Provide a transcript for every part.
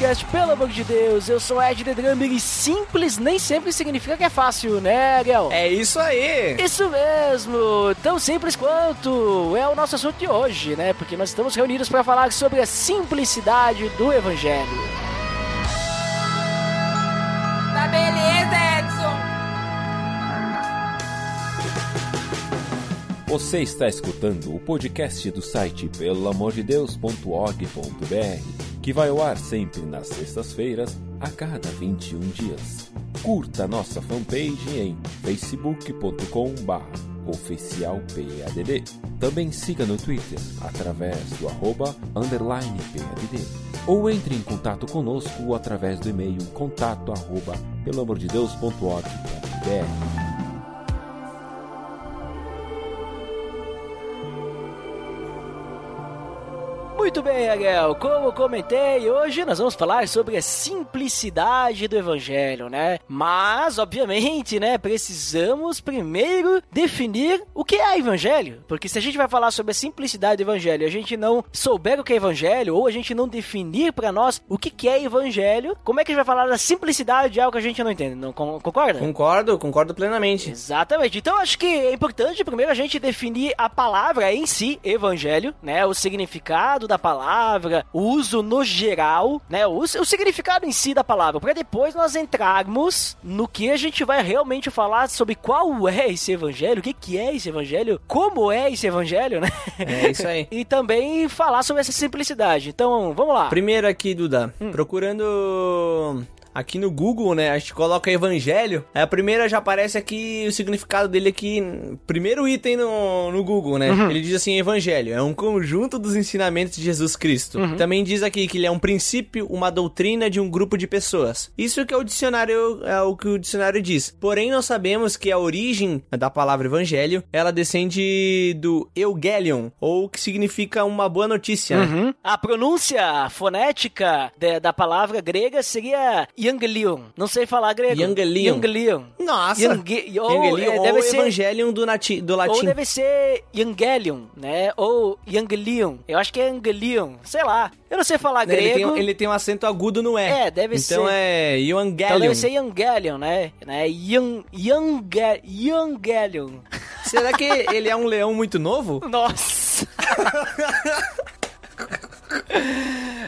Podcast, pelo amor de Deus, eu sou Ed The Drummer e simples nem sempre significa que é fácil, né, Ariel? É isso aí! Isso mesmo, tão simples quanto é o nosso assunto de hoje, né? Porque nós estamos reunidos para falar sobre a simplicidade do Evangelho. Tá beleza, Edson! Você está escutando o podcast do site pelamordedeus.org.br, que vai ao ar sempre nas sextas-feiras, a cada 21 dias. Curta nossa fanpage em facebook.com.br oficialpadd. Também siga no Twitter através do arroba underline PADD. Ou entre em contato conosco através do e-mail contato arroba pelamordedeus.org.br. Muito bem, Ariel, como comentei, hoje nós vamos falar sobre a simplicidade do Evangelho, né? Mas, obviamente, né, precisamos primeiro definir o que é Evangelho. Porque se a gente vai falar sobre a simplicidade do Evangelho e a gente não souber o que é Evangelho, ou a gente não definir para nós o que é Evangelho, como é que a gente vai falar da simplicidade de algo que a gente não entende? Não con- concorda? Concordo, concordo plenamente. Exatamente. Então acho que é importante primeiro a gente definir a palavra em si, evangelho, né? O significado da palavra, o uso no geral, né? O, o significado em si da palavra, para depois nós entrarmos no que a gente vai realmente falar sobre qual é esse evangelho, o que, que é esse evangelho, como é esse evangelho, né? É isso aí. e também falar sobre essa simplicidade. Então, vamos lá. Primeiro aqui, Duda, procurando aqui no Google, né? A gente coloca evangelho. Aí a primeira já aparece aqui o significado dele aqui. Primeiro item no, no Google, né? Ele diz assim: evangelho é um conjunto dos ensinamentos de Jesus Cristo. Também diz aqui que ele é um princípio, uma doutrina de um grupo de pessoas. Isso que é o dicionário, é o que o dicionário diz. Porém, nós sabemos que a origem da palavra evangelho, ela descende do Eugelion, ou que significa uma boa notícia, né? Uhum. A pronúncia fonética de- da palavra grega seria Evangelion. Não sei falar grego. Evangelion. Evangelion. Nossa! Evange- ou, Evangelion é, ou deve ser, Evangelion do, nati- do ou latim. deve ser Evangelion, né? Ou Evangelion. Eu acho que é Evangelion. Sei lá. Eu não sei falar Né, ele, grego. tem, ele tem um acento agudo no E. É, deve então ser. é Então Evangelion. deve ser Evangelion, né? né? Young, Younge- Evangelion. Será que ele é um leão muito novo? Nossa!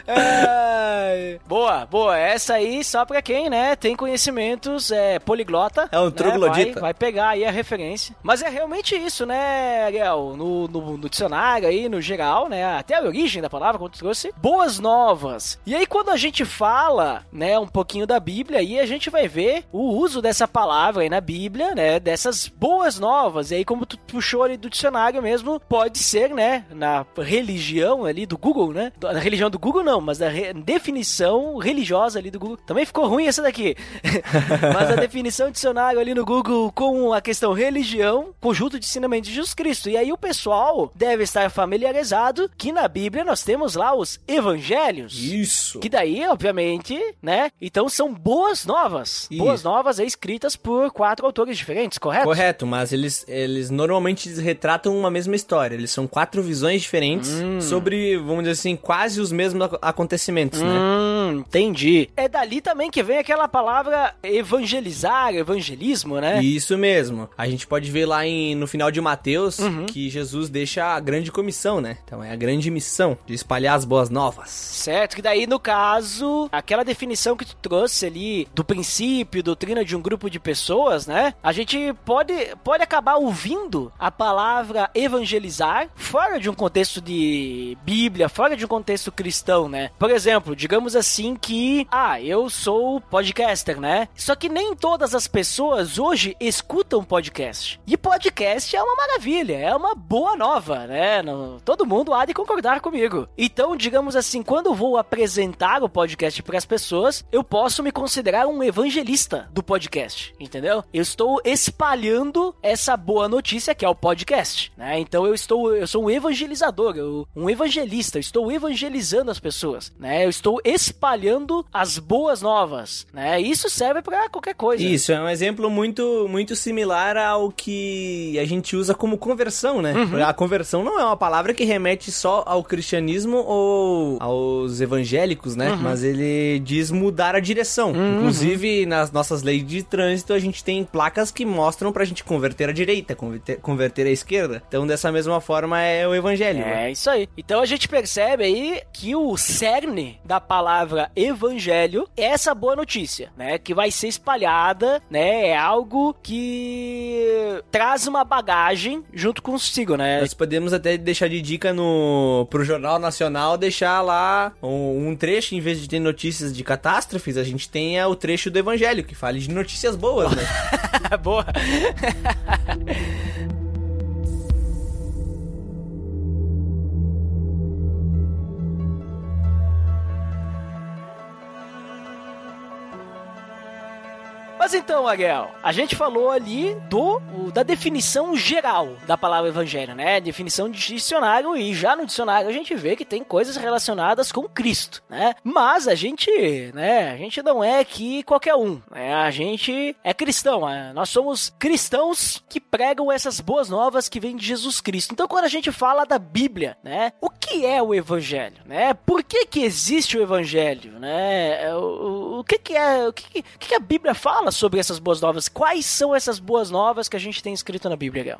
Ai. boa, boa. Essa aí só pra quem, né, tem conhecimentos é, poliglota. É um né, troglodita. Vai, vai pegar aí a referência. Mas é realmente isso, né, Ariel? No, no, no dicionário aí, no geral, né, até a origem da palavra, tu trouxe, boas novas. E aí quando a gente fala, né, um pouquinho da Bíblia, aí a gente vai ver o uso dessa palavra aí na Bíblia, né, dessas boas novas. E aí como tu puxou ali do dicionário mesmo, pode ser, né, na religião ali do Google, né? Na religião do Google não, mas da re- definição religiosa ali do Google. Também ficou ruim essa daqui. mas a definição de dicionário ali no Google com a questão religião, conjunto de ensinamentos de Jesus Cristo. E aí o pessoal deve estar familiarizado que na Bíblia nós temos lá os evangelhos. Isso. Que daí, obviamente, né? Então são boas novas. Isso. Boas novas aí escritas por quatro autores diferentes, correto? Correto, mas eles, eles normalmente eles retratam uma mesma história. Eles são quatro visões diferentes Hum. sobre, vamos dizer assim, quase os mesmos acontecimentos, né? Hum, entendi. É dali também que vem aquela palavra evangelizar, evangelismo, né? Isso mesmo. A gente pode ver lá em, no final de Mateus Uhum. que Jesus deixa a grande comissão, né? Então é a grande missão de espalhar as boas novas. Certo, que daí no caso, aquela definição que tu trouxe ali do princípio, doutrina de um grupo de pessoas, né? A gente pode, pode acabar ouvindo a palavra evangelizar fora de um contexto de Bíblia, fora de um contexto cristão, né? Por exemplo, digamos assim que, ah, eu sou podcaster, né? Só que nem todas as pessoas hoje escutam podcast. E podcast é uma maravilha, é uma boa nova, né? Não- todo mundo há de concordar comigo. Então, digamos assim, quando eu vou apresentar o podcast para as pessoas, eu posso me considerar um evangelista do podcast, entendeu? Eu estou espalhando essa boa notícia que é o podcast, né? Então eu estou, eu sou um evangelizador, eu- um evangelista, eu estou evangelizando as pessoas, né? Eu estou espalhando as boas novas, né? Isso serve para qualquer coisa. Isso, é um exemplo muito, muito similar ao que a gente usa como conversão, né? Uhum. A conversão não é uma palavra que remete só ao cristianismo ou aos evangélicos, né? Uhum. Mas ele diz mudar a direção. Inclusive, nas nossas leis de trânsito, a gente tem placas que mostram pra gente converter à direita, converter, converter à esquerda. Então, dessa mesma forma, é o evangelho. né? É isso aí. Então a gente percebe aí que o cerne da palavra evangelho é essa boa notícia, né? Que vai ser espalhada, né? É algo que traz uma bagagem junto consigo, né? Nós podemos até deixar de dica no pro Jornal Nacional, deixar lá um, um trecho, em vez de ter notícias de catástrofes, a gente tenha o trecho do Evangelho, que fale de notícias boas, né? boa. Mas então, Ariel, a gente falou ali do da definição geral da palavra evangelho, né? Definição de dicionário e já no dicionário a gente vê que tem coisas relacionadas com Cristo, né? Mas a gente, né, a gente não é aqui qualquer um, né? A gente é cristão, né? nós somos cristãos que pregam essas boas novas que vêm de Jesus Cristo. Então quando a gente fala da Bíblia, né? O que é o evangelho, né? Por que que existe o evangelho, né? O, o- o que que é, o que, que que a Bíblia fala sobre essas boas novas? Quais são essas boas novas que a gente tem escrito na Bíblia?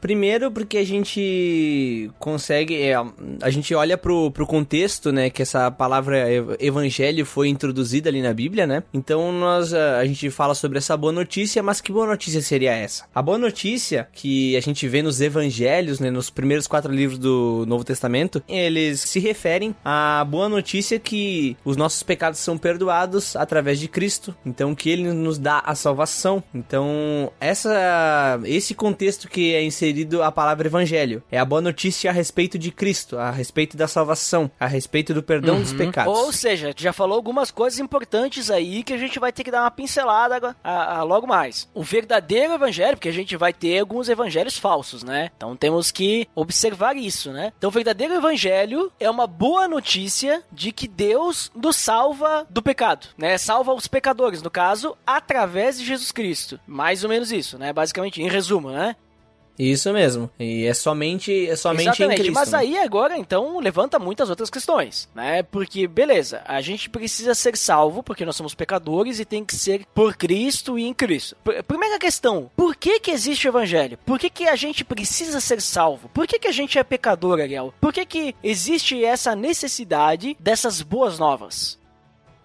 Primeiro porque a gente consegue, é, a gente olha pro, pro contexto, né, que essa palavra ev- evangelho foi introduzida ali na Bíblia, né? Então nós, a, a gente fala sobre essa boa notícia, mas que boa notícia seria essa? A boa notícia que a gente vê nos evangelhos, né, nos primeiros quatro livros do Novo Testamento, eles se referem à boa notícia que os nossos pecados são perdoados através de Cristo, então que ele nos dá a salvação. Então, essa esse contexto que é inserido a palavra evangelho é a boa notícia a respeito de Cristo, a respeito da salvação, a respeito do perdão dos pecados. Ou seja, já falou algumas coisas importantes aí que a gente vai ter que dar uma pincelada a- a- logo mais. O verdadeiro evangelho, porque a gente vai ter alguns evangelhos falsos, né? Então temos que observar isso, né? Então o verdadeiro evangelho é uma boa notícia de que Deus nos salva do pecado, né? Salva os pecadores, no caso, através de Jesus Cristo. Mais ou menos isso, né? Basicamente, em resumo, né? Isso mesmo. E é somente é somente em Exatamente, Cristo. mas né? aí agora então levanta muitas outras questões, né? Porque beleza, a gente precisa ser salvo porque nós somos pecadores e tem que ser por Cristo e em Cristo. Pr- Primeira questão, por que que existe o evangelho? Por que que a gente precisa ser salvo? Por que que a gente é pecador, Ariel? Por que que existe essa necessidade dessas boas novas?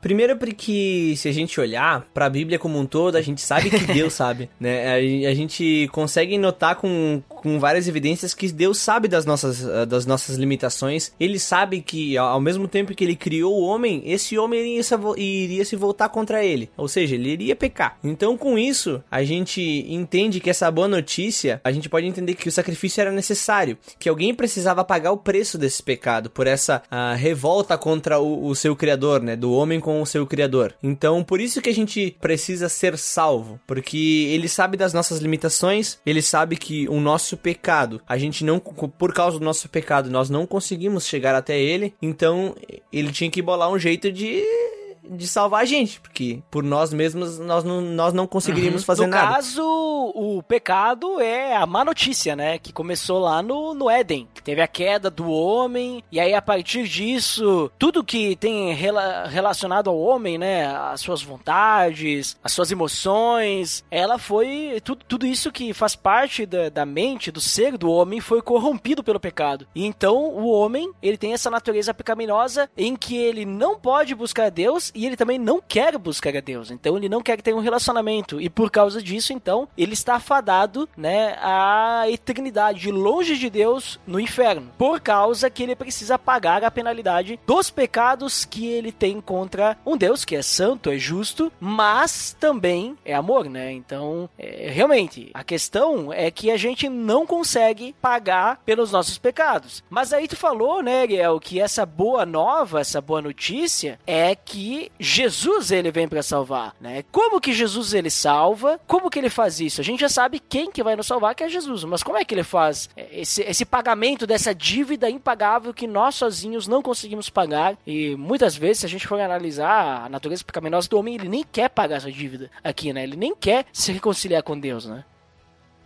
Primeiro porque se a gente olhar pra Bíblia como um todo, a gente sabe que Deus sabe, né? A, a gente consegue notar com, com várias evidências que Deus sabe das nossas, ah, das nossas limitações. Ele sabe que ao mesmo tempo que ele criou o homem, esse homem iria se, voltar contra ele. Ou seja, ele iria pecar. Então com isso, a gente entende que essa boa notícia, a gente pode entender que o sacrifício era necessário, que alguém precisava pagar o preço desse pecado, por essa ah, revolta contra o, o seu criador, né? Do homem com o seu criador. Então, por isso que a gente precisa ser salvo, porque ele sabe das nossas limitações, ele sabe que o nosso pecado, a gente não por causa do nosso pecado, nós não conseguimos chegar até ele, então ele tinha que bolar um jeito de de salvar a gente, porque por nós mesmos nós não, nós não conseguiríamos fazer Uhum. no nada. caso, o pecado é a má notícia, né? Que começou lá no, no Éden. Que teve a queda do homem, e aí a partir disso, tudo que tem rela- relacionado ao homem, né? As suas vontades, as suas emoções, ela foi. Tudo, tudo isso que faz parte da, da mente, do ser do homem, foi corrompido pelo pecado. E então o homem, ele tem essa natureza pecaminosa em que ele não pode buscar Deus e ele também não quer buscar a Deus. Então ele não quer ter um relacionamento. E por causa disso, então, ele está fadado, né, à eternidade, longe de Deus no inferno. Por causa que ele precisa pagar a penalidade dos pecados que ele tem contra um Deus que é santo, é justo, mas também é amor, né? Então, é, realmente, a questão é que a gente não consegue pagar pelos nossos pecados. Mas aí tu falou, né, Ariel, que essa boa nova, essa boa notícia é que Jesus ele vem para salvar, né? Como que Jesus ele salva? Como que ele faz isso? A gente já sabe quem que vai nos salvar, que é Jesus. Mas como é que ele faz esse, esse pagamento dessa dívida impagável que nós sozinhos não conseguimos pagar? E muitas vezes, se a gente for analisar a natureza pecaminosa do homem, ele nem quer pagar essa dívida aqui, né? Ele nem quer se reconciliar com Deus, né?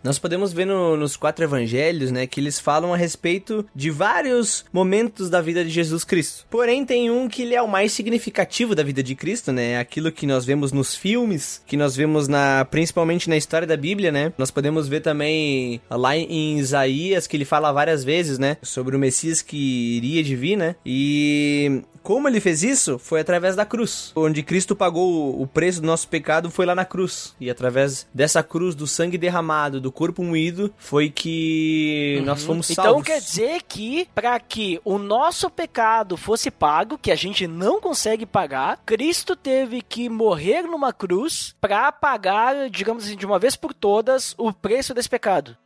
Nós podemos ver no, nos quatro evangelhos, né, que eles falam a respeito de vários momentos da vida de Jesus Cristo. Porém, tem um que ele é o mais significativo da vida de Cristo, né? Aquilo que nós vemos nos filmes, que nós vemos na principalmente na história da Bíblia, né? Nós podemos ver também lá em Isaías que ele fala várias vezes, né, sobre o Messias que iria de vir, né? E como ele fez isso? Foi através da cruz. Onde Cristo pagou o preço do nosso pecado foi lá na cruz. E através dessa cruz, do sangue derramado, do corpo moído, foi que uhum. nós fomos então salvos. Então quer dizer que para que o nosso pecado fosse pago, que a gente não consegue pagar, Cristo teve que morrer numa cruz para pagar, digamos assim, de uma vez por todas, o preço desse pecado.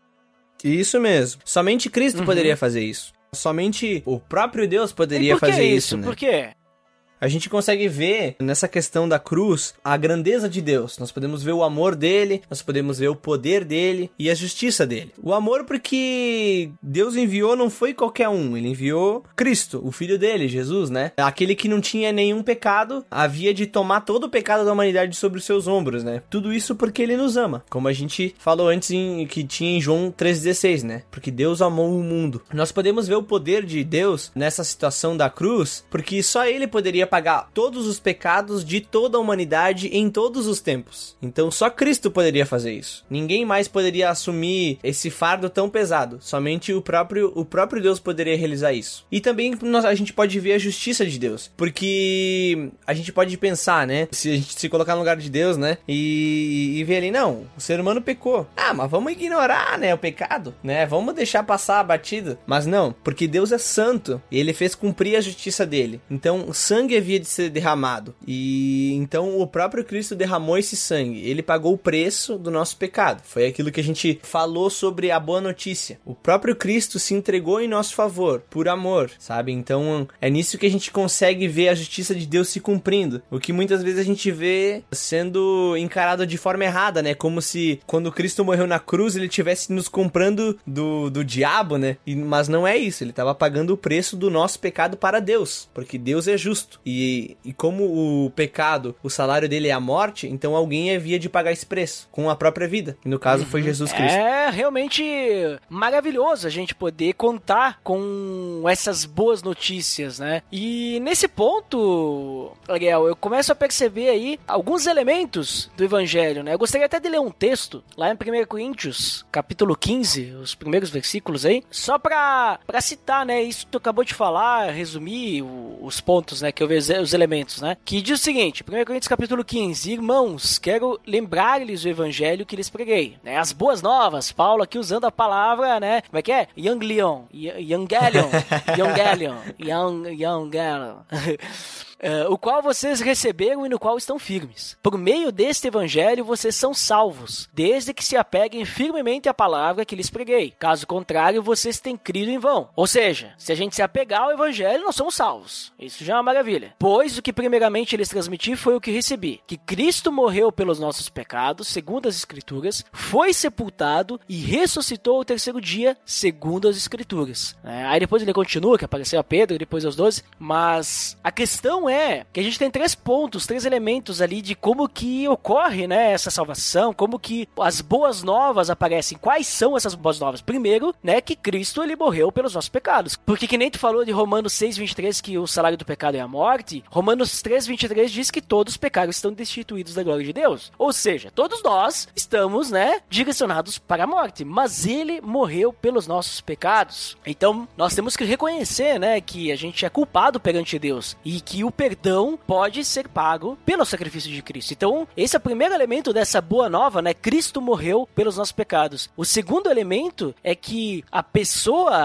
Isso mesmo. Somente Cristo uhum. poderia fazer isso. Somente o próprio Deus poderia fazer isso, isso né? Por quê? A gente consegue ver nessa questão da cruz a grandeza de Deus. Nós podemos ver o amor dele, nós podemos ver o poder dele e a justiça dele. O amor porque Deus enviou não foi qualquer um, ele enviou Cristo, o filho dele, Jesus, né? Aquele que não tinha nenhum pecado, havia de tomar todo o pecado da humanidade sobre os seus ombros, né? Tudo isso porque ele nos ama, como a gente falou antes em, que tinha em João 3:16, né? Porque Deus amou o mundo. Nós podemos ver o poder de Deus nessa situação da cruz, porque só ele poderia pagar todos os pecados de toda a humanidade em todos os tempos. Então só Cristo poderia fazer isso. Ninguém mais poderia assumir esse fardo tão pesado. Somente o próprio, o próprio Deus poderia realizar isso. E também nós, a gente pode ver a justiça de Deus. Porque a gente pode pensar, né? Se a gente se colocar no lugar de Deus, né? E, e ver ali, não, o ser humano pecou. Ah, mas vamos ignorar, né? O pecado, né? Vamos deixar passar a batida. Mas não, porque Deus é santo e ele fez cumprir a justiça dele. Então, sangue é havia de ser derramado. E então o próprio Cristo derramou esse sangue. Ele pagou o preço do nosso pecado. Foi aquilo que a gente falou sobre a boa notícia. O próprio Cristo se entregou em nosso favor, por amor, sabe? Então é nisso que a gente consegue ver a justiça de Deus se cumprindo. O que muitas vezes a gente vê sendo encarado de forma errada, né? Como se quando Cristo morreu na cruz ele tivesse nos comprando do, do diabo, né? E, mas não é isso. Ele estava pagando o preço do nosso pecado para Deus, porque Deus é justo. E, e como o pecado, o salário dele é a morte, então alguém havia de pagar esse preço com a própria vida. E no caso uhum. foi Jesus Cristo. É realmente maravilhoso a gente poder contar com essas boas notícias, né? E nesse ponto, Ariel, eu começo a perceber aí alguns elementos do evangelho, né? Eu gostaria até de ler um texto lá em 1 Coríntios, capítulo 15, os primeiros versículos aí, só pra, pra citar, né? Isso que tu acabou de falar, resumir os pontos, né? Que eu os elementos, né? Que diz o seguinte, 1 Coríntios capítulo 15, Irmãos, quero lembrar-lhes o evangelho que lhes preguei, né? As boas novas, Paulo aqui usando a palavra, né? Como é que é? Young Leon, Young Galion, Young Galion, Young, Young. Uh, o qual vocês receberam e no qual estão firmes. Por meio deste evangelho vocês são salvos, desde que se apeguem firmemente à palavra que lhes preguei. Caso contrário, vocês têm crido em vão. Ou seja, se a gente se apegar ao evangelho, nós somos salvos. Isso já é uma maravilha. Pois o que primeiramente lhes transmiti foi o que recebi: que Cristo morreu pelos nossos pecados, segundo as Escrituras, foi sepultado e ressuscitou o terceiro dia, segundo as Escrituras. É, aí depois ele continua, que apareceu a Pedro, depois aos doze, mas a questão é é que a gente tem três pontos, três elementos ali de como que ocorre, né, essa salvação, como que as boas novas aparecem. Quais são essas boas novas? Primeiro, né, que Cristo ele morreu pelos nossos pecados. Porque que nem tu falou de Romanos 6:23 que o salário do pecado é a morte, Romanos 3:23 diz que todos os pecados estão destituídos da glória de Deus. Ou seja, todos nós estamos, né, direcionados para a morte, mas ele morreu pelos nossos pecados. Então, nós temos que reconhecer, né, que a gente é culpado perante Deus e que o perdão pode ser pago pelo sacrifício de Cristo. Então, esse é o primeiro elemento dessa boa nova, né? Cristo morreu pelos nossos pecados. O segundo elemento é que a pessoa,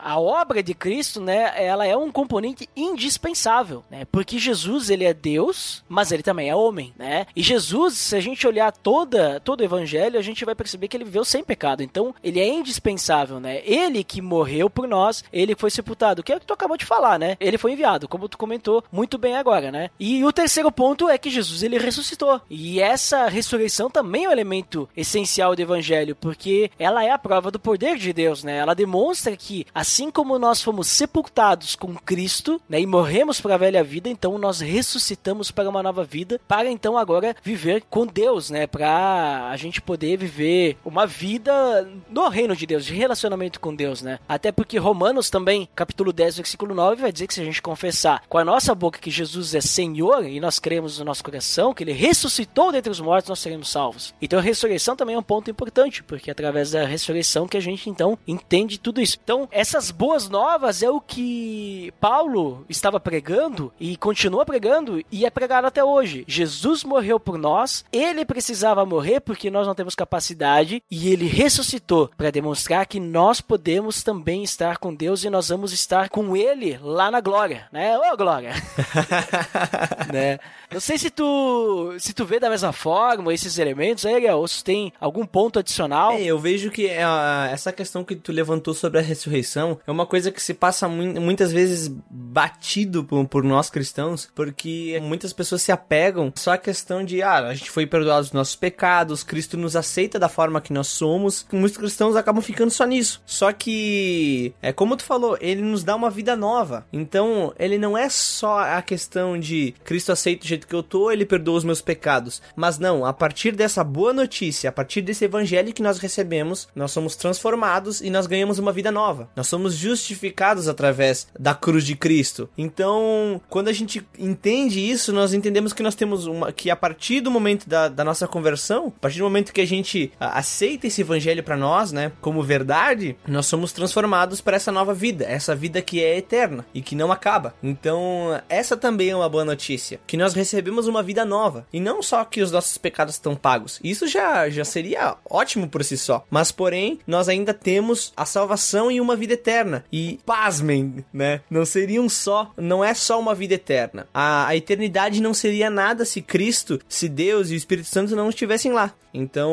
a obra de Cristo, né, ela é um componente indispensável, né? Porque Jesus, ele é Deus, mas ele também é homem, né? E Jesus, se a gente olhar toda todo o evangelho, a gente vai perceber que ele viveu sem pecado. Então, ele é indispensável, né? Ele que morreu por nós, ele foi sepultado, que é o que tu acabou de falar, né? Ele foi enviado, como tu comentou muito bem agora, né? E o terceiro ponto é que Jesus ele ressuscitou. E essa ressurreição também é um elemento essencial do evangelho, porque ela é a prova do poder de Deus, né? Ela demonstra que assim como nós fomos sepultados com Cristo, né, e morremos para a velha vida, então nós ressuscitamos para uma nova vida, para então agora viver com Deus, né? Para a gente poder viver uma vida no reino de Deus, de relacionamento com Deus, né? Até porque Romanos também, capítulo 10, versículo 9, vai dizer que se a gente confessar com a nossa boca que Jesus é Senhor e nós cremos no nosso coração que ele ressuscitou dentre os mortos, nós seremos salvos. Então a ressurreição também é um ponto importante, porque é através da ressurreição que a gente então entende tudo isso. Então, essas boas novas é o que Paulo estava pregando e continua pregando e é pregado até hoje. Jesus morreu por nós, ele precisava morrer porque nós não temos capacidade e ele ressuscitou para demonstrar que nós podemos também estar com Deus e nós vamos estar com ele lá na glória, né? Ô, glória! Né? Não sei se tu se tu vê da mesma forma esses elementos aí, ou se tem algum ponto adicional. É, eu vejo que uh, essa questão que tu levantou sobre a ressurreição é uma coisa que se passa mu muitas vezes batido por, por, nós cristãos, porque muitas pessoas se apegam só à questão de, ah, a gente foi perdoado dos nossos pecados, Cristo nos aceita da forma que nós somos. Muitos cristãos acabam ficando só nisso. Só que, é como tu falou, ele nos dá uma vida nova. Então, ele não é só a questão de Cristo aceita o jeito jeito que eu tô, ele perdoa os meus pecados. Mas não, a partir dessa boa notícia, a partir desse evangelho que nós recebemos, nós somos transformados e nós ganhamos uma vida nova. Nós somos justificados através da cruz de Cristo. Então, quando a gente entende isso, nós entendemos que nós temos uma. que a partir do momento da, da nossa conversão, a partir do momento que a gente aceita esse evangelho para nós, né, como verdade, nós somos transformados para essa nova vida, essa vida que é eterna e que não acaba. Então, essa também é uma boa notícia, que nós recebemos recebemos uma vida nova. E não só que os nossos pecados estão pagos. Isso já, já seria ótimo por si só. Mas, porém, nós ainda temos a salvação e uma vida eterna. E, pasmem, né? Não seriam só. Não é só uma vida eterna. A, a eternidade não seria nada se Cristo, se Deus e o Espírito Santo não estivessem lá. Então,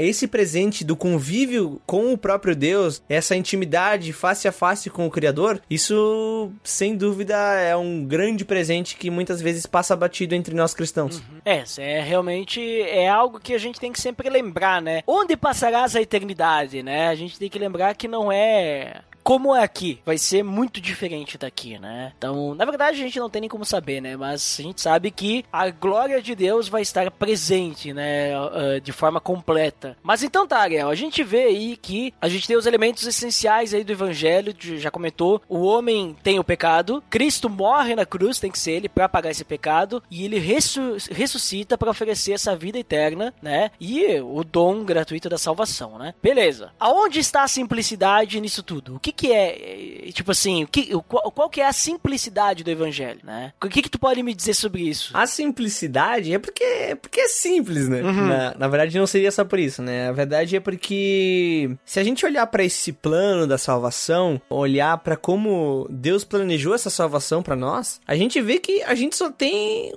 esse presente do convívio com o próprio Deus, essa intimidade face a face com o Criador, isso sem dúvida é um grande presente que muitas vezes passa batido entre nós cristãos. Uhum. É, é realmente é algo que a gente tem que sempre lembrar, né? Onde passarás a eternidade, né? A gente tem que lembrar que não é como é aqui, vai ser muito diferente daqui, né? Então, na verdade, a gente não tem nem como saber, né? Mas a gente sabe que a glória de Deus vai estar presente, né? Uh, de forma completa. Mas então tá, Ariel, a gente vê aí que a gente tem os elementos essenciais aí do evangelho, já comentou, o homem tem o pecado, Cristo morre na cruz, tem que ser ele para pagar esse pecado, e ele ressuscita para oferecer essa vida eterna, né? E o dom gratuito da salvação, né? Beleza. Aonde está a simplicidade nisso tudo? O que que é, é, tipo assim, o que, qual, qual que é a simplicidade do evangelho, né? O que que tu pode me dizer sobre isso? A simplicidade é porque, porque é simples, né? Uhum. Na, na verdade não seria só por isso, né? A verdade é porque se a gente olhar para esse plano da salvação, olhar para como Deus planejou essa salvação para nós, a gente vê que a gente só tem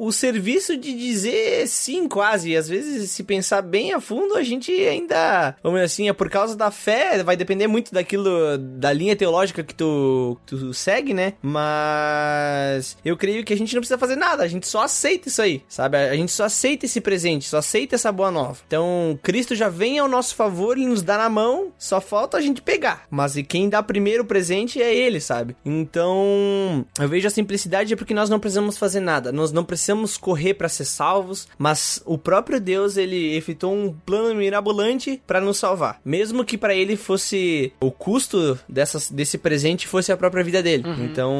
o serviço de dizer sim, quase. Às vezes, se pensar bem a fundo, a gente ainda, vamos assim, é por causa da fé, vai depender muito daquilo, da linha teológica que tu, tu segue, né? Mas eu creio que a gente não precisa fazer nada, a gente só aceita isso aí, sabe? A gente só aceita esse presente, só aceita essa boa nova. Então, Cristo já vem ao nosso favor, ele nos dá na mão, só falta a gente pegar. Mas e quem dá primeiro o presente é ele, sabe? Então, eu vejo a simplicidade é porque nós não precisamos fazer nada, nós não precisamos precisamos correr para ser salvos, mas o próprio Deus ele efetuou um plano mirabolante para nos salvar, mesmo que para ele fosse o custo dessas, desse presente fosse a própria vida dele. Uhum. Então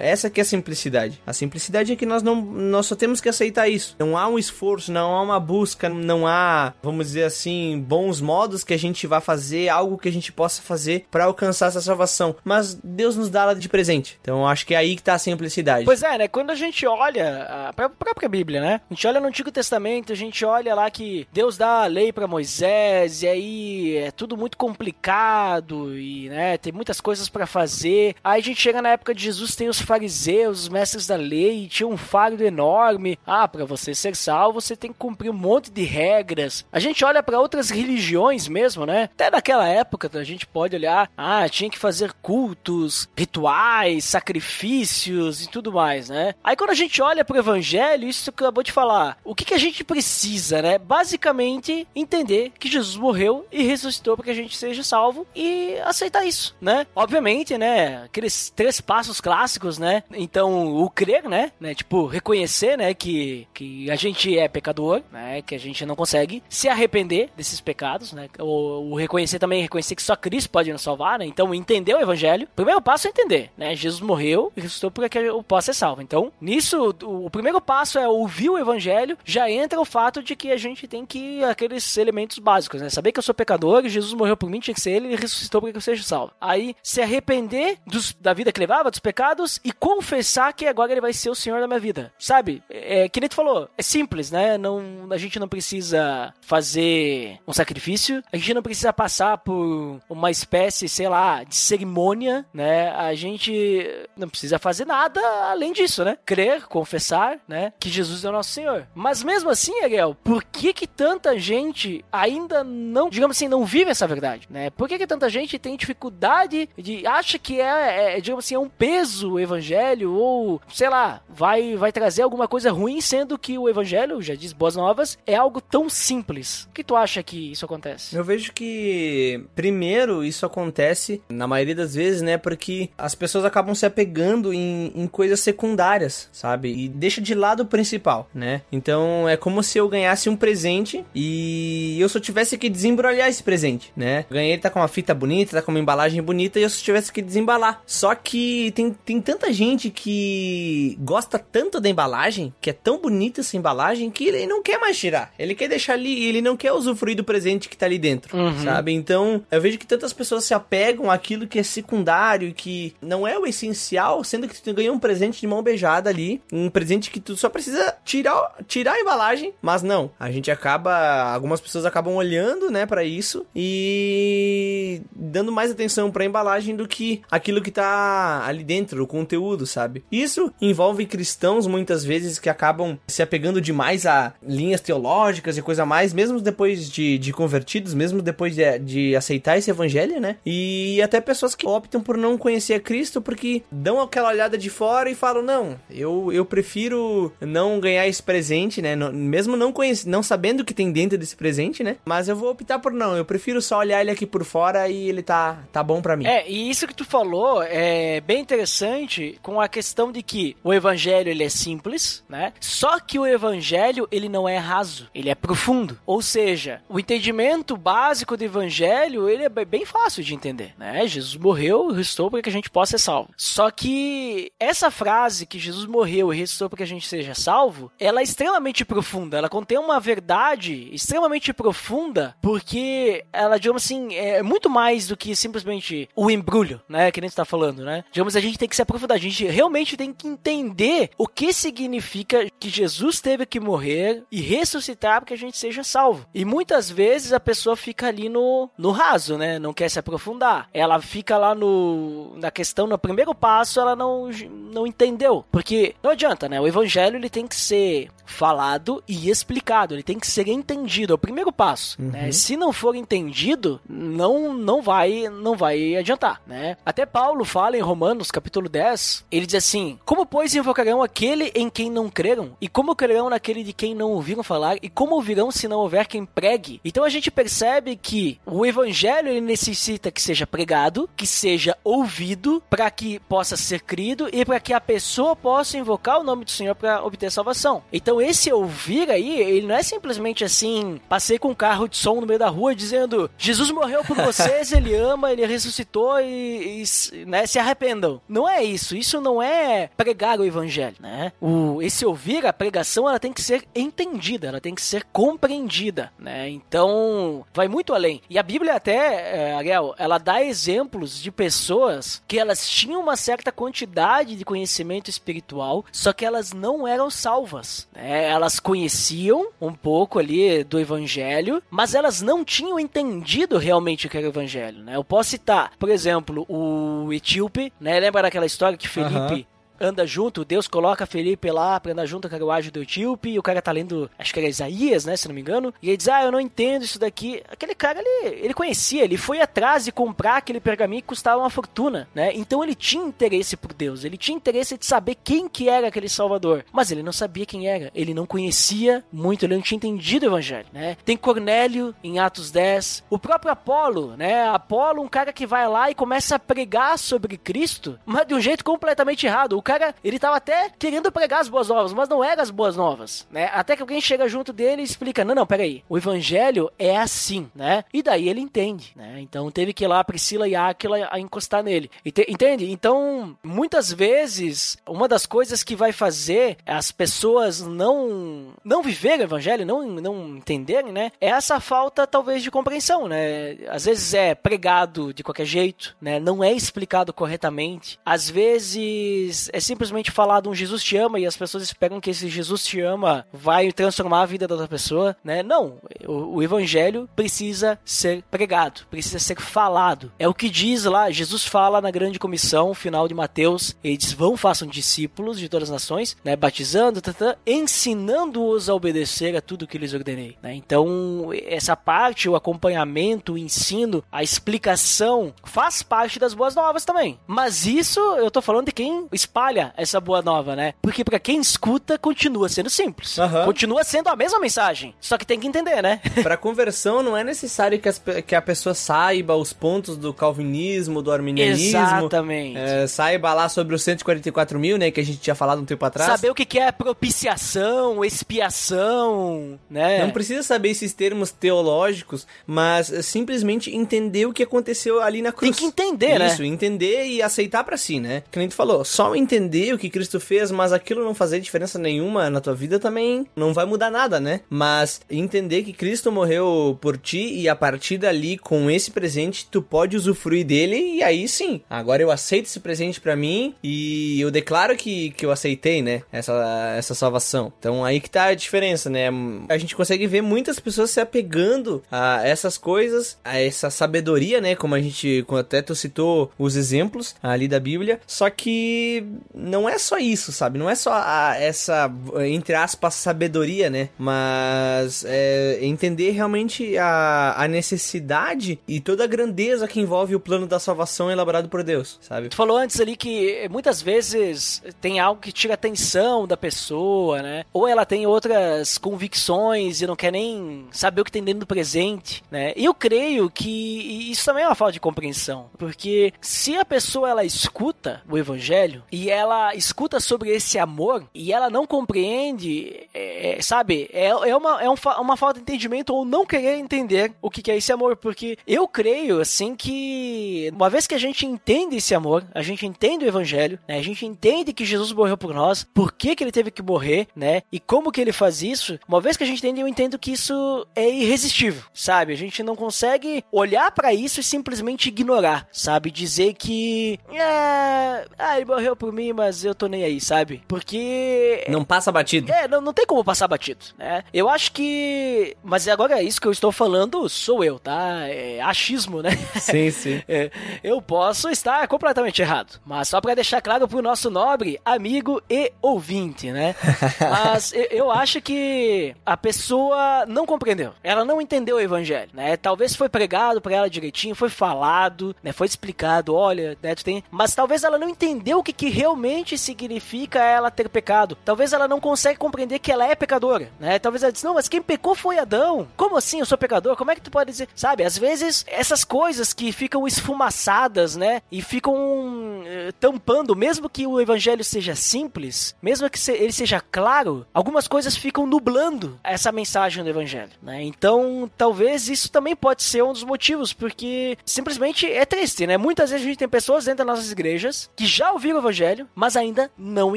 essa que é a simplicidade. A simplicidade é que nós não nós só temos que aceitar isso. Não há um esforço, não há uma busca, não há, vamos dizer assim, bons modos que a gente vá fazer, algo que a gente possa fazer para alcançar essa salvação. Mas Deus nos dá ela de presente. Então acho que é aí que tá a simplicidade. Pois é, né? Quando a gente olha, pra própria Bíblia, né? A gente olha no Antigo Testamento, a gente olha lá que Deus dá a lei para Moisés, e aí é tudo muito complicado, e, né, tem muitas coisas para fazer. Aí a gente chega na época de Jesus, tem os fariseus, os mestres da lei, tinha um fardo enorme. Ah, para você ser salvo, você tem que cumprir um monte de regras. A gente olha para outras religiões mesmo, né? Até naquela época a gente pode olhar, ah, tinha que fazer cultos, rituais, sacrifícios e tudo mais, né? Aí quando a gente olha pro evangelho, isso que eu acabou de falar, o que, que a gente precisa, né? Basicamente, entender que Jesus morreu e ressuscitou para que a gente seja salvo e aceitar isso, né? Obviamente, né? Aqueles três passos clássicos, né? Então, o crer, né? né? Tipo, reconhecer, né? Que, que a gente é pecador, né? Que a gente não consegue se arrepender desses pecados, né? O, reconhecer também, reconhecer que só Cristo pode nos salvar, né? Então, entender o evangelho. Primeiro passo é entender, né? Jesus morreu e ressuscitou para que eu possa ser salvo. Então, nisso, o, o primeiro passo é ouvir o evangelho, já entra o fato de que a gente tem que aqueles elementos básicos, né? Saber que eu sou pecador, Jesus morreu por mim, tinha que ser ele, e ressuscitou para que eu seja salvo. Aí, se arrepender dos, da vida que levava, dos pecados, e confessar que agora ele vai ser o Senhor da minha vida. Sabe? É, que nem tu falou, é simples, né? Não, a gente não precisa fazer um sacrifício, a gente não precisa passar por uma espécie, sei lá, de cerimônia, né? A gente não precisa fazer nada além disso, né? Crer, confessar, né? Que Jesus é o nosso Senhor. Mas mesmo assim, Ariel, por que que tanta gente ainda não, digamos assim, não vive essa verdade, né? Por que que tanta gente tem dificuldade de acha que é, é digamos assim, é um peso o evangelho ou, sei lá, vai vai trazer alguma coisa ruim, sendo que o evangelho, já diz boas novas, é algo tão simples. O que tu acha que isso acontece? Eu vejo que primeiro isso acontece na maioria das vezes, né, porque as pessoas acabam se apegando em, em coisas secundárias, sabe? E deixa de lado principal, né? Então é como se eu ganhasse um presente e eu só tivesse que desembrulhar esse presente, né? Ganhei, ele tá com uma fita bonita, tá com uma embalagem bonita e eu só tivesse que desembalar. Só que tem, tem tanta gente que gosta tanto da embalagem, que é tão bonita essa embalagem, que ele não quer mais tirar. Ele quer deixar ali, ele não quer usufruir do presente que tá ali dentro, Uhum. sabe? Então eu vejo que tantas pessoas se apegam àquilo que é secundário e que não é o essencial, sendo que tu ganhou um presente de mão beijada ali, um presente que tu só precisa tirar, tirar a embalagem, mas não. A gente acaba, algumas pessoas acabam olhando, né, para isso e dando mais atenção para a embalagem do que aquilo que tá ali dentro, o conteúdo, sabe? Isso envolve cristãos muitas vezes que acabam se apegando demais a linhas teológicas e coisa mais, mesmo depois de, de convertidos, mesmo depois de, de aceitar esse evangelho, né? E até pessoas que optam por não conhecer a Cristo porque dão aquela olhada de fora e falam: não, eu, eu prefiro não ganhar esse presente, né? Mesmo não conhece, não sabendo o que tem dentro desse presente, né? Mas eu vou optar por não, eu prefiro só olhar ele aqui por fora e ele tá, tá bom pra mim. É, e isso que tu falou é bem interessante com a questão de que o evangelho ele é simples, né? Só que o evangelho ele não é raso, ele é profundo. Ou seja, o entendimento básico do evangelho ele é be- bem fácil de entender, né? Jesus morreu ressuscitou para que a gente possa ser salvo. Só que essa frase que Jesus morreu e ressuscitou para que a gente seja salvo, ela é extremamente profunda, ela contém uma verdade extremamente profunda, porque ela, digamos assim, é muito mais do que simplesmente o embrulho, né? Que nem você tá falando, né? Digamos, a gente tem que se aprofundar, a gente realmente tem que entender o que significa que Jesus teve que morrer e ressuscitar para que a gente seja salvo. E muitas vezes a pessoa fica ali no, no raso, né? Não quer se aprofundar. Ela fica lá no na questão, no primeiro passo, ela não, não entendeu. Porque não adianta, né? O evangelho ele tem que ser falado e explicado, ele tem que ser entendido, é o primeiro passo, né? Se não for entendido, não não vai não vai adiantar, né? Até Paulo fala em Romanos, capítulo 10, ele diz assim: "Como pois invocarão aquele em quem não creram? E como crerão naquele de quem não ouviram falar? E como ouvirão se não houver quem pregue?" Então a gente percebe que o evangelho ele necessita que seja pregado, que seja ouvido para que possa ser crido e para que a pessoa possa invocar o nome do Senhor para obter salvação. Então esse ouvir aí, ele não é simplesmente assim, passei com um carro de som no meio da rua dizendo: "Jesus morreu por vocês, ele ama, ele ressuscitou e, e, né, se arrependam". Não é isso. Isso não é pregar o evangelho, né? O esse ouvir, a pregação, ela tem que ser entendida, ela tem que ser compreendida, né? Então, vai muito além. E a Bíblia até, é, Ariel, ela dá exemplos de pessoas que elas tinham uma certa quantidade de conhecimento espiritual, só que elas não não eram salvas. né? Elas conheciam um pouco ali do evangelho, mas elas não tinham entendido realmente o que era o evangelho. Né? Eu posso citar, por exemplo, o etíope, né? lembra daquela história que Felipe. Anda junto, Deus coloca Felipe lá pra andar junto com a carruagem do etíope, e o cara tá lendo, acho que era Isaías, né, se não me engano, e ele diz, ah, eu não entendo isso daqui. Aquele cara, ele, ele conhecia, ele foi atrás de comprar aquele pergaminho que custava uma fortuna, né, então ele tinha interesse por Deus, ele tinha interesse de saber quem que era aquele Salvador, mas ele não sabia quem era, ele não conhecia muito, ele não tinha entendido o evangelho, né. Tem Cornélio em Atos 10, o próprio Apolo, né, Apolo, um cara que vai lá e começa a pregar sobre Cristo, mas de um jeito completamente errado, o cara, ele tava até querendo pregar as boas novas, mas não eram as boas novas, né? Até que alguém chega junto dele e explica: não, não, peraí, o evangelho é assim, né? E daí ele entende, né? Então teve que ir lá a Priscila e a Aquila a encostar nele. Ente- Entende? Então, muitas vezes, uma das coisas que vai fazer as pessoas não não viverem o evangelho, não, não entenderem, né? É essa falta, talvez, de compreensão, né? Às vezes é pregado de qualquer jeito, né? Não é explicado corretamente. Às vezes é simplesmente falado um Jesus te ama e as pessoas esperam que esse Jesus te ama vai transformar a vida da outra pessoa, né? Não, o, o evangelho precisa ser pregado, precisa ser falado. É o que diz lá, Jesus fala na grande comissão, final de Mateus, ele diz: "Vão, façam discípulos de todas as nações, né, batizando, tata, ensinando-os a obedecer a tudo que lhes ordenei", né? Então, essa parte, o acompanhamento, o ensino, a explicação faz parte das boas novas também. Mas isso eu tô falando de quem espalha essa boa nova, né? Porque pra quem escuta continua sendo simples. Aham. Continua sendo a mesma mensagem, só que tem que entender, né? Pra conversão não é necessário que, as que a pessoa saiba os pontos do calvinismo, do arminianismo. Exatamente. é, saiba lá sobre os 144 mil, né? Que a gente tinha falado um tempo atrás. Saber o que que é propiciação, expiação, né? Não precisa saber esses termos teológicos, mas simplesmente entender o que aconteceu ali na cruz. Tem que entender, né? Isso, entender e aceitar pra si, né? Que nem tu falou, só entender o que Cristo fez, mas aquilo não fazer diferença nenhuma na tua vida também não vai mudar nada, né? Mas entender que Cristo morreu por ti e a partir dali, com esse presente, tu pode usufruir dele e aí sim, agora eu aceito esse presente pra mim e eu declaro que, que eu aceitei, né? Essa, essa salvação. Então aí que tá a diferença, né? A gente consegue ver muitas pessoas se apegando a essas coisas, a essa sabedoria, né? Como a gente, como até tu citou os exemplos ali da Bíblia. Só que não é só isso, sabe? Não é só a- essa, entre aspas, sabedoria, né? Mas é entender realmente a, a necessidade e toda a grandeza que envolve o plano da salvação elaborado por Deus, sabe? Tu falou antes ali que muitas vezes tem algo que tira a atenção da pessoa, né? Ou ela tem outras convicções e não quer nem saber o que tem dentro do presente, né? E eu creio que isso também é uma falta de compreensão, porque se a pessoa ela escuta o evangelho e ela escuta sobre esse amor e ela não compreende, é, sabe? É, é, uma, é um uma falta de entendimento ou não querer entender o que é esse amor, porque eu creio assim que uma vez que a gente entende esse amor, a gente entende o evangelho, né? A gente entende que Jesus morreu por nós, por que que ele teve que morrer, né? E como que ele faz isso? Uma vez que a gente entende, eu entendo que isso é irresistível, sabe? A gente não consegue olhar pra isso e simplesmente ignorar, sabe? Dizer que é, ah, ele morreu por mim, mas eu tô nem aí, sabe? Porque Não passa batido. é, não, não tem como passar batido, né? Eu acho que. Mas agora é isso que eu estou falando, sou eu, tá? É achismo, né? Sim, sim. É, eu posso estar completamente errado, mas só pra deixar claro pro nosso nobre amigo e ouvinte, né? Mas eu, eu acho que a pessoa não compreendeu, ela não entendeu o evangelho, né? Talvez foi pregado pra ela direitinho, foi falado, né? Foi explicado, olha, né? Tu tem... Mas talvez ela não entendeu o que, que realmente significa ela ter pecado. Talvez ela não consegue compreender que ela é pecadora, né? Talvez ela diz, não, mas quem pecou foi Adão. Como assim eu sou pecador? Como é que tu pode dizer? Sabe, às vezes essas coisas que ficam esfumaçadas, né? E ficam eh, tampando, mesmo que o evangelho seja simples, mesmo que ele seja claro, algumas coisas ficam nublando essa mensagem do evangelho, né? Então, talvez isso também pode ser um dos motivos, porque simplesmente é triste, né? Muitas vezes a gente tem pessoas dentro das nossas igrejas que já ouviram o evangelho, evangelho, mas ainda não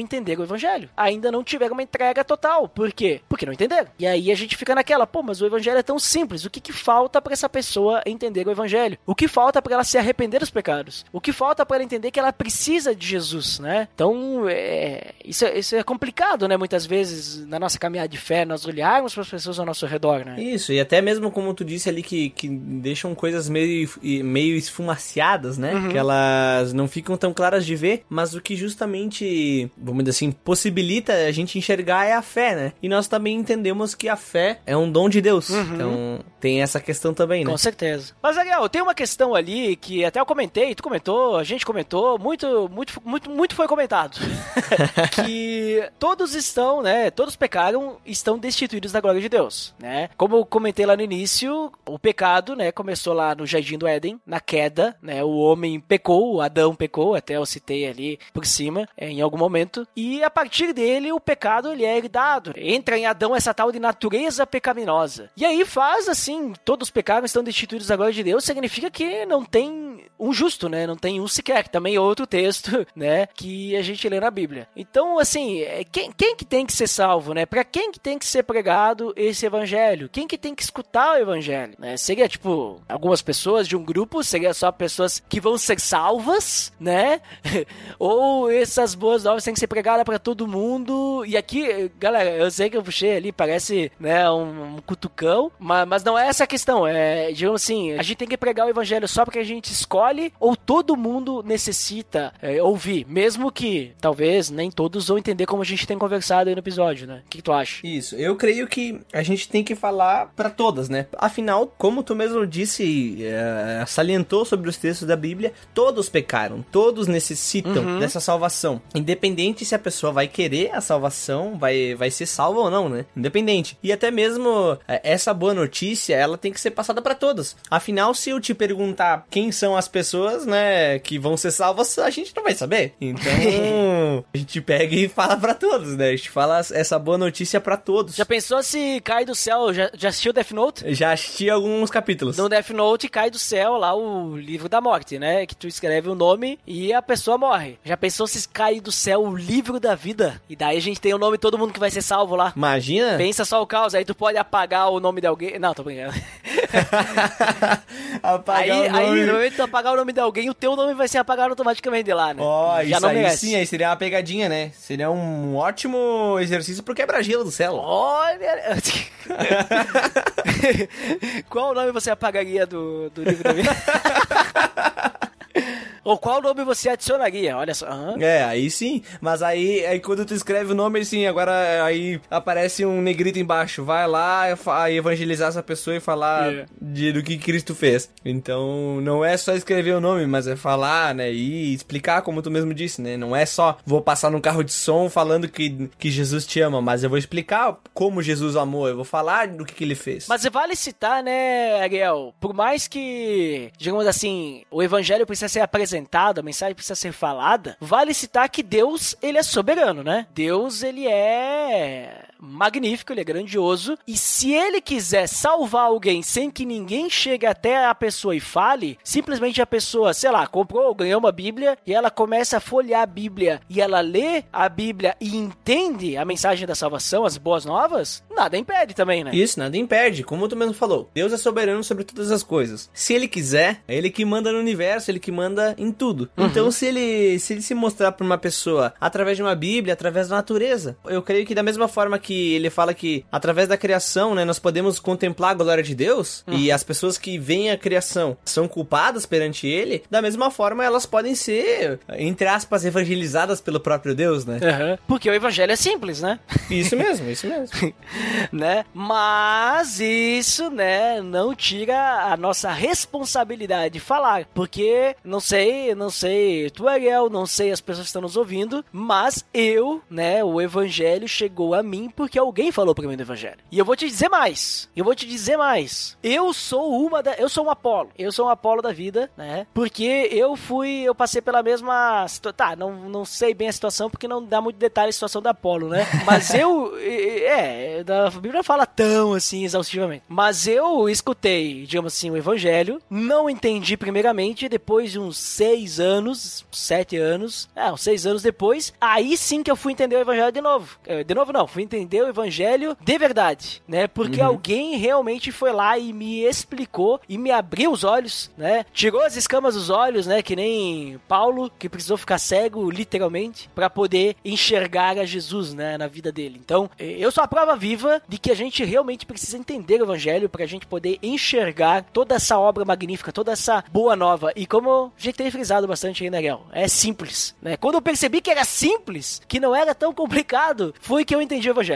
entenderam o evangelho. Ainda não tiveram uma entrega total. Por quê? Porque não entenderam. E aí a gente fica naquela, pô, mas o evangelho é tão simples. O que, que falta para essa pessoa entender o evangelho? O que falta para ela se arrepender dos pecados? O que falta para ela entender que ela precisa de Jesus, né? Então, é, isso, é, isso é complicado, né? Muitas vezes na nossa caminhada de fé, nós olharmos para as pessoas ao nosso redor, né? Isso, e até mesmo como tu disse ali que, que deixam coisas meio, meio esfumaciadas, né? Uhum. Que elas não ficam tão claras de ver, mas o que justamente, vamos dizer assim, possibilita a gente enxergar é a fé, né? E nós também entendemos que a fé é um dom de Deus. Então, tem essa questão também, né? Com certeza. Mas, Ariel, tem uma questão ali que até eu comentei, tu comentou, a gente comentou, muito, muito, muito, muito foi comentado. que todos estão, né? Todos pecaram, estão destituídos da glória de Deus, né? Como eu comentei lá no início, o pecado, né? Começou lá no Jardim do Éden, na queda, né? O homem pecou, o Adão pecou, até eu citei ali por cima, é, em algum momento. E a partir dele, o pecado ele é herdado. Entra em Adão essa tal de natureza pecaminosa. E aí faz assim, todos pecaram, estão destituídos da glória de Deus, significa que não tem um justo, né? Não tem um sequer, que também é outro texto, né? Que a gente lê na Bíblia. Então, assim, é, quem, quem que tem que ser salvo, né? Pra quem que tem que ser pregado esse evangelho? Quem que tem que escutar o evangelho, né? Seria, tipo, algumas pessoas de um grupo, seria só pessoas que vão ser salvas, né? Ou essas boas novas têm que ser pregadas pra todo mundo. E aqui, galera, eu sei que eu puxei ali, parece, né, um, um cutucão, mas, mas não é essa a questão. É, digamos assim, a gente tem que pregar o evangelho só porque a gente escolhe ou todo mundo necessita é, ouvir, mesmo que talvez nem todos vão entender como a gente tem conversado aí no episódio, né? O que, que tu acha? Isso, eu creio que a gente tem que falar pra todas, né? Afinal, como tu mesmo disse, é, salientou sobre os textos da Bíblia, todos pecaram, todos necessitam dessa salvação. Independente se a pessoa vai querer a salvação, vai, vai ser salva ou não, né? Independente. E até mesmo é, essa boa notícia, ela tem que ser passada pra todos. Afinal, se eu te perguntar quem são as pessoas, né, que vão ser salvas, a gente não vai saber. Então, a gente pega e fala pra todos, né? A gente fala essa boa notícia pra todos. Já pensou se cai do céu? Já, já assistiu Death Note? Já assisti alguns capítulos. No Death Note cai do céu lá o livro da morte, né? Que tu escreve o nome e a pessoa morre. Já pensou se cai do céu o livro da vida? E daí a gente tem o nome de todo mundo que vai ser salvo lá. Imagina? Pensa só o caos, aí tu pode apagar o nome de alguém. Não, tô brincando. Apagar aí, o aí, nome. no momento de tu apagar o nome de alguém, o teu nome vai ser apagado automaticamente de lá, né? Ó, Já isso não aí merece. sim, aí seria uma pegadinha, né? Seria um ótimo exercício pro quebra-gelo do céu. Olha! qual nome você apagaria do, do livro da vida? Ou qual nome você adicionaria? Olha só. aham. É, aí sim. Mas aí, aí quando tu escreve o nome, assim, agora aí aparece um negrito embaixo. Vai lá e evangelizar essa pessoa e falar Yeah. de, do que Cristo fez. Então, não é só escrever o nome, mas é falar, né? E explicar, como tu mesmo disse, né? Não é só vou passar num carro de som falando que, que Jesus te ama, mas eu vou explicar como Jesus amou. Eu vou falar do que, que ele fez. Mas vale citar, né, Ariel? Por mais que, digamos assim, o evangelho precisa ser apresentado, a mensagem precisa ser falada, vale citar que Deus, ele é soberano, né? Deus, ele é magnífico, ele é grandioso, e se ele quiser salvar alguém sem que ninguém chegue até a pessoa e fale, simplesmente a pessoa, sei lá, comprou, ganhou uma Bíblia e ela começa a folhear a Bíblia e ela lê a Bíblia e entende a mensagem da salvação, as boas novas, nada impede também, né? Isso, nada impede, como tu mesmo falou. Deus é soberano sobre todas as coisas. Se ele quiser, é ele que manda no universo, ele que manda em tudo. Então, se ele, se ele se mostrar pra uma pessoa através de uma Bíblia, através da natureza, eu creio que da mesma forma que ele fala que através da criação, né, nós podemos contemplar a glória de Deus e as pessoas que veem a criação são culpadas perante ele, da mesma forma elas podem ser, entre aspas, evangelizadas pelo próprio Deus, né? Aham. Porque o evangelho é simples, né? Isso mesmo, isso mesmo. né? Mas isso, né, não tira a nossa responsabilidade de falar, porque não sei, não sei, tu Ariel, não sei as pessoas que estão nos ouvindo, mas eu, né, o evangelho chegou a mim porque alguém falou pra mim do evangelho. E eu vou te dizer mais. Eu vou te dizer mais. Eu sou uma da, eu sou um Apolo. Eu sou um Apolo da vida, né? Porque eu fui, eu passei pela mesma, tá, não, não sei bem a situação porque não dá muito detalhe a situação da Apolo, né? Mas eu, é, a Bíblia fala tão assim exaustivamente. Mas eu escutei, digamos assim, o evangelho, não entendi primeiramente, depois de uns seis anos, sete anos, é, uns seis anos depois, aí sim que eu fui entender o evangelho de novo. É, de novo não, fui entender o evangelho de verdade, né? Porque uhum. alguém realmente foi lá e me explicou e me abriu os olhos, né? Tirou as escamas dos olhos, né? Que nem Paulo, que precisou ficar cego, literalmente, para poder enxergar a Jesus, né? Na vida dele. Então, eu sou a prova viva de que a gente realmente precisa entender o evangelho para a gente poder enxergar toda essa obra magnífica, toda essa boa nova. E como a gente tem frisado bastante aí, né, é simples, né? Quando eu percebi que era simples, que não era tão complicado, foi que eu entendi o evangelho.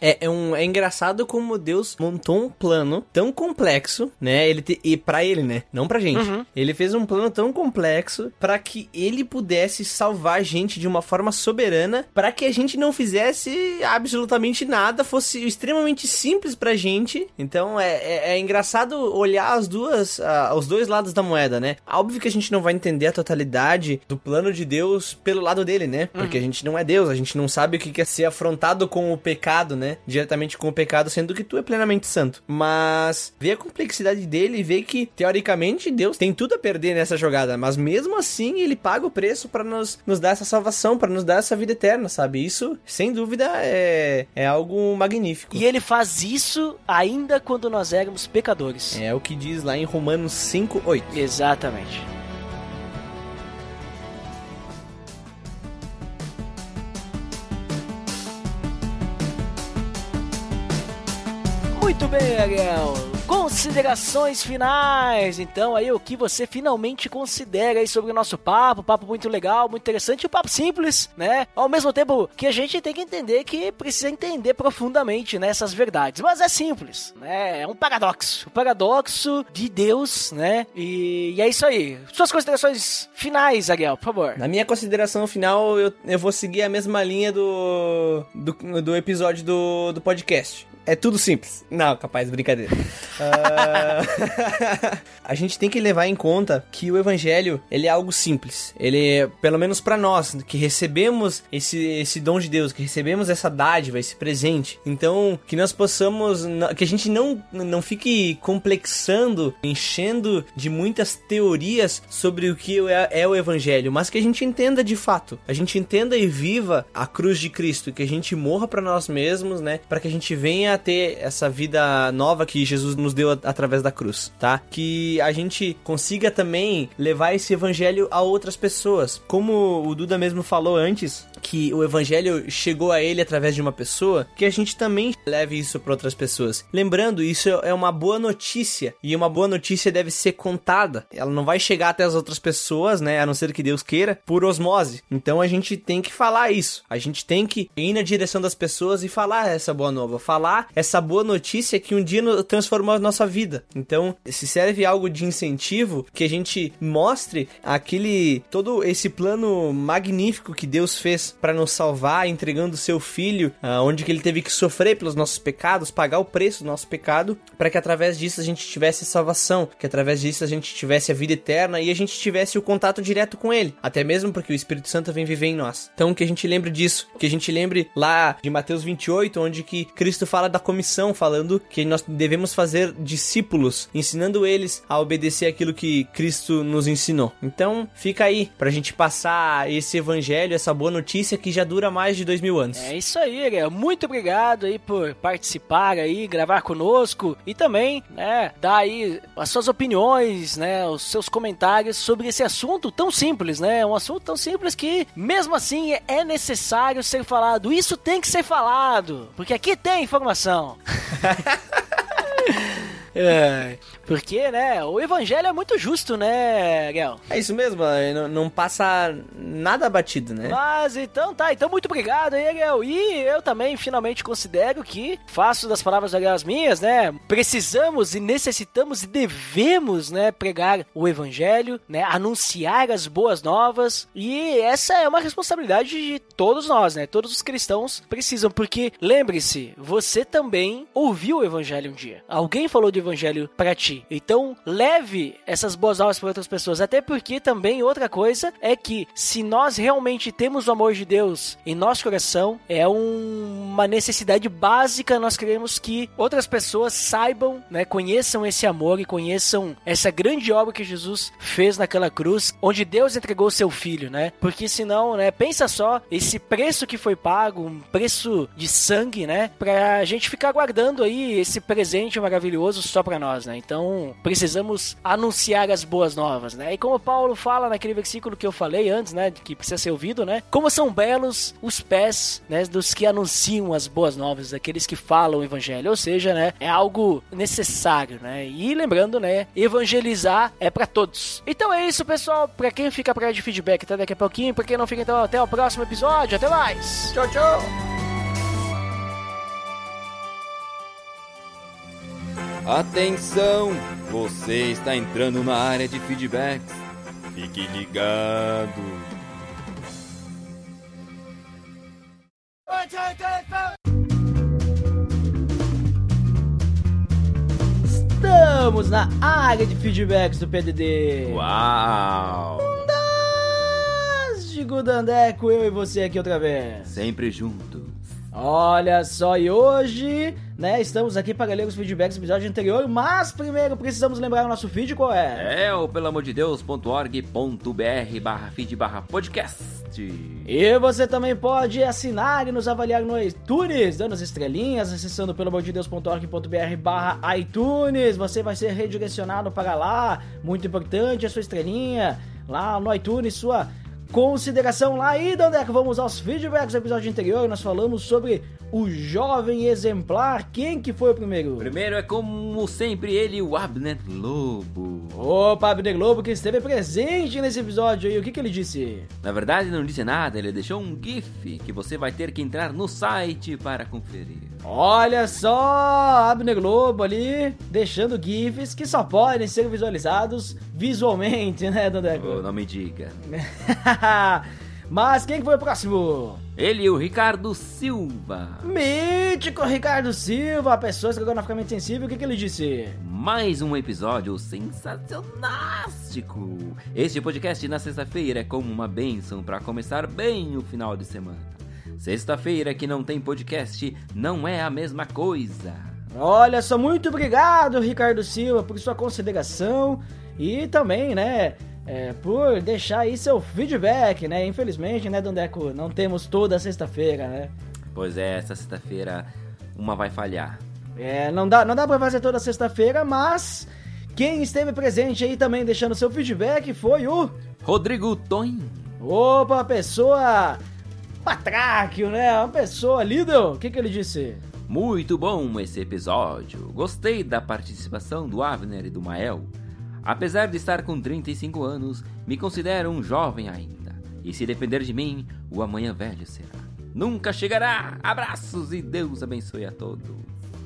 É, é, um, é engraçado como Deus montou um plano tão complexo, né? Ele te, e para ele, né? Não pra gente. Uhum. Ele fez um plano tão complexo para que ele pudesse salvar a gente de uma forma soberana, para que a gente não fizesse absolutamente nada, fosse extremamente simples pra gente. Então é, é, é engraçado olhar as duas, uh, os dois lados da moeda, né? Óbvio que a gente não vai entender a totalidade do plano de Deus pelo lado dele, né? Porque uhum. a gente não é Deus, a gente não sabe o que é ser afrontado com o pecado, né? Diretamente com o pecado, sendo que tu é plenamente santo. Mas ver a complexidade dele e ver que, teoricamente, Deus tem tudo a perder nessa jogada, mas mesmo assim ele paga o preço para nos, nos dar essa salvação, para nos dar essa vida eterna, sabe? Isso, sem dúvida, é, é algo magnífico. E ele faz isso ainda quando nós éramos pecadores. É o que diz lá em Romanos 5:8. Exatamente. Muito bem, Ariel considerações finais. Então, aí o que você finalmente considera aí sobre o nosso papo? Papo muito legal, muito interessante, um papo simples, né? Ao mesmo tempo que a gente tem que entender que precisa entender profundamente né, verdades. Mas é simples, né? É um paradoxo. Um paradoxo de Deus, né? E, e é isso aí. Suas considerações finais, Ariel, por favor. Na minha consideração final, eu, eu vou seguir a mesma linha do, do, do episódio do, do podcast é tudo simples. Não, capaz, brincadeira. uh... a gente tem que levar em conta que o evangelho, ele é algo simples. Ele é, pelo menos para nós, que recebemos esse, esse dom de Deus, que recebemos essa dádiva, esse presente. Então, que nós possamos, que a gente não, não fique complexando, enchendo de muitas teorias sobre o que é, é o evangelho, mas que a gente entenda de fato. A gente entenda e viva a cruz de Cristo, que a gente morra para nós mesmos, né? Para que a gente venha a ter essa vida nova que Jesus nos deu através da cruz, tá? Que a gente consiga também levar esse evangelho a outras pessoas. Como o Duda mesmo falou antes, que o evangelho chegou a ele através de uma pessoa, que a gente também leve isso para outras pessoas. Lembrando, isso é uma boa notícia e uma boa notícia deve ser contada. Ela não vai chegar até as outras pessoas, né, a não ser que Deus queira, por osmose. Então a gente tem que falar isso. A gente tem que ir na direção das pessoas e falar essa boa nova, falar essa boa notícia que um dia transformou a nossa vida. Então, se serve algo de incentivo que a gente mostre aquele todo esse plano magnífico que Deus fez para nos salvar, entregando seu filho, uh, onde que ele teve que sofrer pelos nossos pecados, pagar o preço do nosso pecado, para que através disso a gente tivesse salvação, que através disso a gente tivesse a vida eterna e a gente tivesse o contato direto com ele, até mesmo porque o Espírito Santo vem viver em nós. Então que a gente lembre disso, que a gente lembre lá de Mateus 28, onde que Cristo fala da comissão, falando que nós devemos fazer discípulos, ensinando eles a obedecer aquilo que Cristo nos ensinou. Então, fica aí pra gente passar esse evangelho, essa boa notícia notícia que já dura mais de dois mil anos. É isso aí, Ariel. Muito obrigado aí por participar aí, gravar conosco e também, né, dar aí as suas opiniões, né, os seus comentários sobre esse assunto tão simples, né? Um assunto tão simples que, mesmo assim, é necessário ser falado. Isso tem que ser falado, porque aqui tem informação. É, porque, né, o evangelho é muito justo, né, Gel? É isso mesmo, é, não, não passa nada batido, né? Mas então tá, então muito obrigado aí, Ariel. E eu também finalmente considero que faço das palavras da Ariel as minhas, né? Precisamos e necessitamos e devemos, né, pregar o evangelho, né, anunciar as boas novas. E essa é uma responsabilidade de todos nós, né? Todos os cristãos precisam, porque lembre-se, você também ouviu o evangelho um dia. Alguém falou do evangelho para ti. Então, leve essas boas novas para outras pessoas, até porque também outra coisa é que se nós realmente temos o amor de Deus em nosso coração, é um- uma necessidade básica nós queremos que outras pessoas saibam, né, conheçam esse amor e conheçam essa grande obra que Jesus fez naquela cruz, onde Deus entregou o seu filho, né? Porque senão, né, pensa só esse preço que foi pago, um preço de sangue, né, pra gente ficar guardando aí esse presente maravilhoso só pra nós, né? Então, precisamos anunciar as boas novas, né? E como Paulo fala naquele versículo que eu falei antes, né, que precisa ser ouvido, né? Como são belos os pés, né, dos que anunciam as boas novas, daqueles que falam o evangelho, ou seja, né, é algo necessário, né? E lembrando, né, evangelizar é pra todos. Então é isso, pessoal, Pra quem fica pra de feedback até daqui a pouquinho, pra quem não fica então até o próximo episódio, até mais. Tchau, tchau! Atenção! Você está entrando na área de feedbacks. Fique ligado. Estamos na área de feedbacks do PDD. Uau! Fantástico, Dandeco, eu e você aqui outra vez. Sempre juntos. Olha só, e hoje, né, estamos aqui para ler os feedbacks do episódio anterior, mas primeiro precisamos lembrar o nosso feed qual é. É o pelamordedeus.org.br barra feed barra podcast. E você também pode assinar e nos avaliar no iTunes, dando as estrelinhas, acessando pelamordedeus.org.br barra iTunes. Você vai ser redirecionado para lá, muito importante a sua estrelinha, lá no iTunes, sua consideração lá. E, Dandeco, vamos aos feedbacks do episódio anterior, nós falamos sobre o jovem exemplar. Quem que foi o primeiro? Primeiro é como sempre ele, o Abner Lobo. Opa, Abner Globo, que esteve presente nesse episódio aí, o que que ele disse? Na verdade não disse nada, ele deixou um GIF que você vai ter que entrar no site para conferir. Olha só, Abner Globo ali, deixando GIFs que só podem ser visualizados visualmente, né, Dandeco? Oh, não me diga. Mas quem que foi o próximo? Ele, o Ricardo Silva. Mítico Ricardo Silva, a pessoa estrogonoficamente sensível, o que que ele disse? Mais um episódio sensacionástico. Este podcast na sexta-feira é como uma bênção para começar bem o final de semana. Sexta-feira que não tem podcast não é a mesma coisa. Olha só, muito obrigado, Ricardo Silva, por sua consideração e também, né, é, por deixar aí seu feedback, né? Infelizmente, né, Dandeco, não temos toda sexta-feira, né? Pois é, essa sexta-feira uma vai falhar. É, não dá, não dá pra fazer toda sexta-feira, mas quem esteve presente aí também deixando seu feedback foi o. Rodrigo Toin. Opa, pessoa. Patráquio, né? Uma pessoa líder. O que, que ele disse? Muito bom esse episódio. Gostei da participação do Avner e do Mael. Apesar de estar com 35 anos, me considero um jovem ainda. E se depender de mim, o amanhã velho será. Nunca chegará! Abraços e Deus abençoe a todos.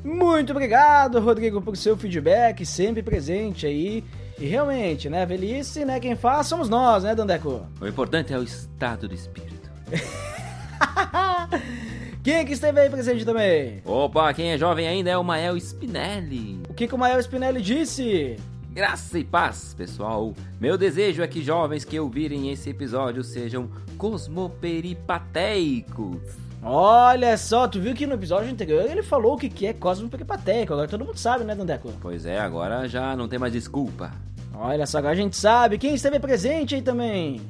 Muito obrigado, Rodrigo, por seu feedback, sempre presente aí. E realmente, né, velhice, né, quem faz somos nós, né, Dandeco? O importante é o estado do espírito. Quem que esteve aí presente também? Opa, quem é jovem ainda é o Mael Spinelli. O que, que o Mael Spinelli disse? Graça e paz, pessoal. Meu desejo é que jovens que ouvirem esse episódio sejam cosmoperipateicos. Olha só, tu viu que no episódio anterior ele falou o que que é Cosmo Peripatético, agora todo mundo sabe, né, Dandeco? Pois é, agora já não tem mais desculpa. Olha só, agora a gente sabe. Quem esteve presente aí também?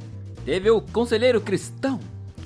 Teve o conselheiro cristão.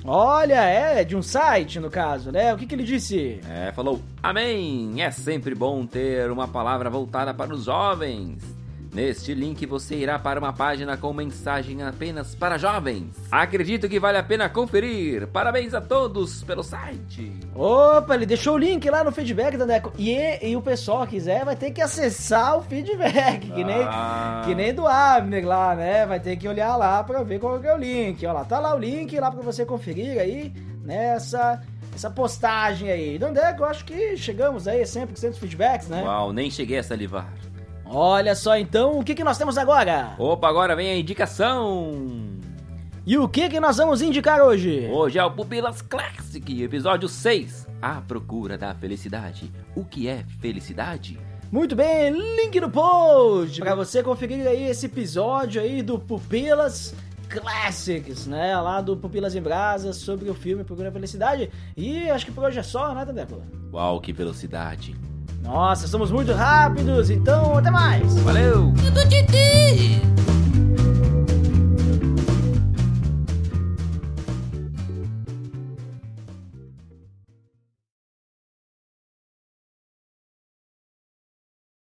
Olha, é de um site, no caso, né? O que que ele disse? É, falou: Amém! É sempre bom ter uma palavra voltada para os jovens. Neste link você irá para uma página com mensagem apenas para jovens. Acredito que vale a pena conferir. Parabéns a todos pelo site. Opa, ele deixou o link lá no feedback, Dandeco. E, e o pessoal quiser vai ter que acessar o feedback, que nem, Ah. que nem do Abner lá, né? Vai ter que olhar lá pra ver qual que é o link. Olha lá, tá lá o link lá pra você conferir aí nessa essa postagem aí. Dandeco, eu acho que chegamos aí a 100% dos feedbacks, né? Uau, nem cheguei a salivar. Olha só então, o que, que nós temos agora? Opa, agora vem a indicação. E o que, que nós vamos indicar hoje? Hoje é o Pupilas Classic, episódio 6. A procura da felicidade. O que é felicidade? Muito bem, link no post para você conferir aí esse episódio aí do Pupilas Classics, né? Lá do Pupilas em Brasas sobre o filme Procura a Felicidade. E acho que por hoje é só, né, Tadeco? Uau, que velocidade. Nossa, somos muito rápidos, então até mais. Valeu! Eu tô de